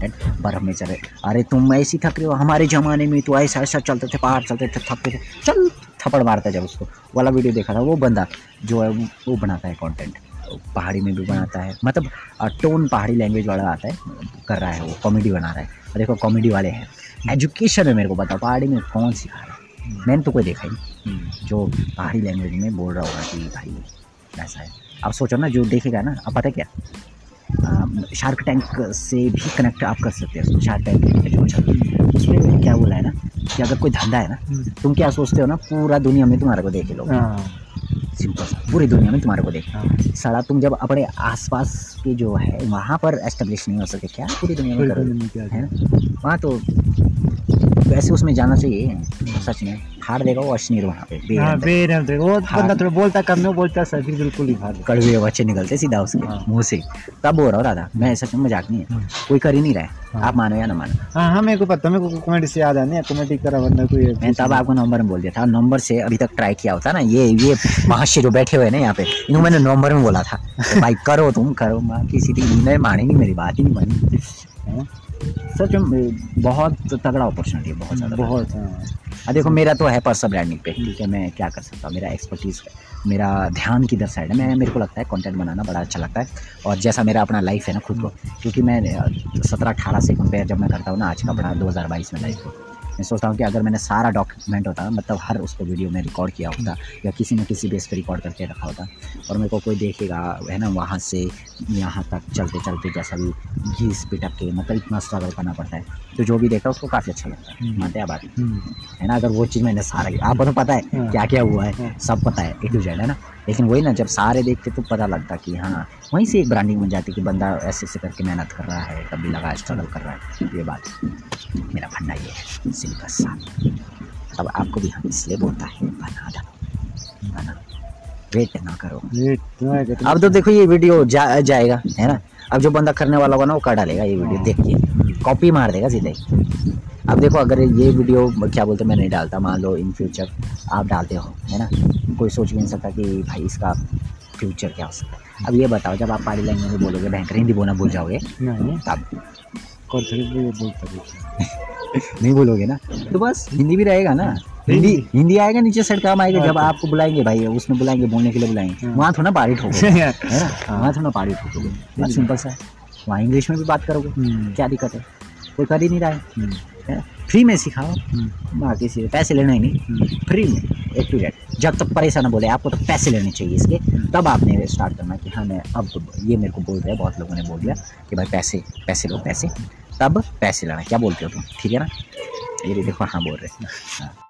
Content बर्फ़ में चले अरे तुम ऐसी थक रहे हो, हमारे ज़माने में तो ऐसा ऐसा चलते थे, पहाड़ चलते थे, थकते थे, चल थप्पड़ मारता जब उसको। वाला वीडियो देखा था, वो बंदा जो है, वो- बनाता है कॉन्टेंट पहाड़ी में भी बनाता है मतलब टोन पहाड़ी लैंग्वेज वाला आता है, कर रहा है वो कॉमेडी बना रहा है। और देखो कॉमेडी वाले हैं। एजुकेशन में मेरे को बताओ, पहाड़ी में कौन सिखा रहा है? मैंने तो कोई देखा ही नहीं। जो पहाड़ी लैंग्वेज में बोल रहा होगा कि भाई, ऐसा है। अब सोचो ना, जो देखेगा ना, अब पता क्या? शार्क टैंक से भी कनेक्ट आप कर सकते हैं शार्क टैंक के जो चल रही उसमें क्या बोला है ना कि अगर कोई धंधा है ना तुम क्या सोचते हो ना पूरा दुनिया में तुम्हारे को देखे लोग। सिंपल सा पूरी दुनिया में तुम्हारे को देखे। हाँ। साला तुम जब अपने आसपास के जो है वहाँ पर एस्टेब्लिश नहीं हो सके क्या पूरी दुनिया में करोगे? है ना? वहाँ तो वैसे उसमें जाना चाहिए सच में। हार देगा वो अश्नीर वहाँ पे हाँ। बेरहम वो हाँ। बंदा थोड़ा बोलता कम नहीं बोलता सर फिर बिल्कुल ही भाग कड़वे बच्चे निकलते सीधा उसके हाँ। मुँह से। तब बोल रहा हूँ दादा मैं ऐसा मज़ाक नहीं है। हम्म। कोई कर ही नहीं रहा है। हाँ। आप मानो या ना मानो। हाँ हाँ मेरे को पता मेरे को कॉमेडी से याद आने है कॉमेडी करा वरना कोई मैं तब आपको नंबर में बोल दिया था। नंबर से अभी तक ट्राई किया होता ना ये ये महाशय जो बैठे हुए ना यहाँ पे इनको मैंने नंबर में बोला था। तो भाई करो तुम करो माँ किसी की नहीं मानी नहीं मेरी बात ही नहीं मानी सच में बहुत तगड़ा अपॉर्चुनिटी है बहुत ज़्यादा। बहुत हाँ। देखो, मेरा तो है पर्सनल ब्रांडिंग पे ठीक है, मैं क्या कर सकता हूँ? मेरा एक्सपर्टीज़ मेरा ध्यान किधर साइड है? मैं, मेरे को लगता है कंटेंट बनाना बड़ा अच्छा लगता है। और जैसा मेरा अपना लाइफ है ना खुद को, क्योंकि मैं सत्रह अठारह से कंपेयर जब मैं करता हूँ ना, आज का अपना दो हज़ार बाईस में लाइफ को मैं सोचता हूँ कि अगर मैंने सारा डॉक्यूमेंट होता मतलब हर उसको वीडियो में रिकॉर्ड किया होता या किसी न किसी बेस पर रिकॉर्ड करके रखा होता और मेरे को कोई देखेगा है ना वहाँ से यहाँ तक चलते चलते जैसा भी घीस पिटक के मतलब इतना स्ट्रगल करना पड़ता है तो जो भी देखा उसको काफ़ी अच्छा लगता है हम्म। मानते हैं आप बात हम्म, है ना अगर वो चीज़ मैंने सारा किया आपको तो पता है हाँ। क्या क्या हुआ है हाँ। सब पता है ए टू जेड है ना लेकिन वही ना जब सारे देखते तो पता लगता कि हाँ वहीं से एक ब्रांडिंग बन जाती कि बंदा ऐसे ऐसे करके मेहनत कर रहा है कभी लगा स्ट्रगल कर रहा है। ये बात मेरा फंडा ये है सिंपल सा अब आपको भी हम इसलिए बोलता है बना दो बना। वेट ना करो। अब तो देखो ये वीडियो जा, जाएगा है ना? अब जो बंदा करने वाला होगा ना वो कर डालेगा ये वीडियो देख के कॉपी मार देगा सीधे। ही अब देखो अगर ये वीडियो क्या बोलते मैं नहीं डालता मान लो इन फ्यूचर आप डालते हो है ना? कोई सोच भी नहीं सकता कि भाई इसका फ्यूचर क्या हो सकता है। अब ये बताओ जब आप पहाड़ी लैंग्वेज में बोलोगे भयंकर हिंदी बोलना भूल जाओगे नहीं। तब? कौन सा भी ये बोलता है नहीं बोलोगे ना? तो बस हिंदी भी रहेगा ना? हिंदी हिंदी। आएगा नीचे साइड काम आएगा जब आपको बुलाएँगे भाई उसमें बुलाएँगे बोलने के लिए बुलाएँगे। हाँ। वहाँ थोड़ा पहाड़ी ठोकोगे है ना? हाँ। वहाँ थोड़ा पहाड़ी ठोकोगे। बस सिंपल सा है। वहाँ इंग्लिश में भी बात करोगे हम्म, क्या दिक्कत है? कोई कर ही नहीं रहा है। हम्म, है फ्री में सिखाओ। ना किसी से पैसे लेना ही नहीं। हम्म, फ्री में एक पीरियड जब तक परेशान बोले आपको तो पैसे लेने चाहिए इसके। तब आपने स्टार्ट करना कि हाँ मैं अब ये मेरे को बोल रहे हैं बहुत लोगों ने बोल दिया कि भाई पैसे पैसे लो पैसे। तब पैसे लेना क्या बोलते हो तुम? ठीक है ना? ये देखो हाँ बोल रहे हैं। हाँ।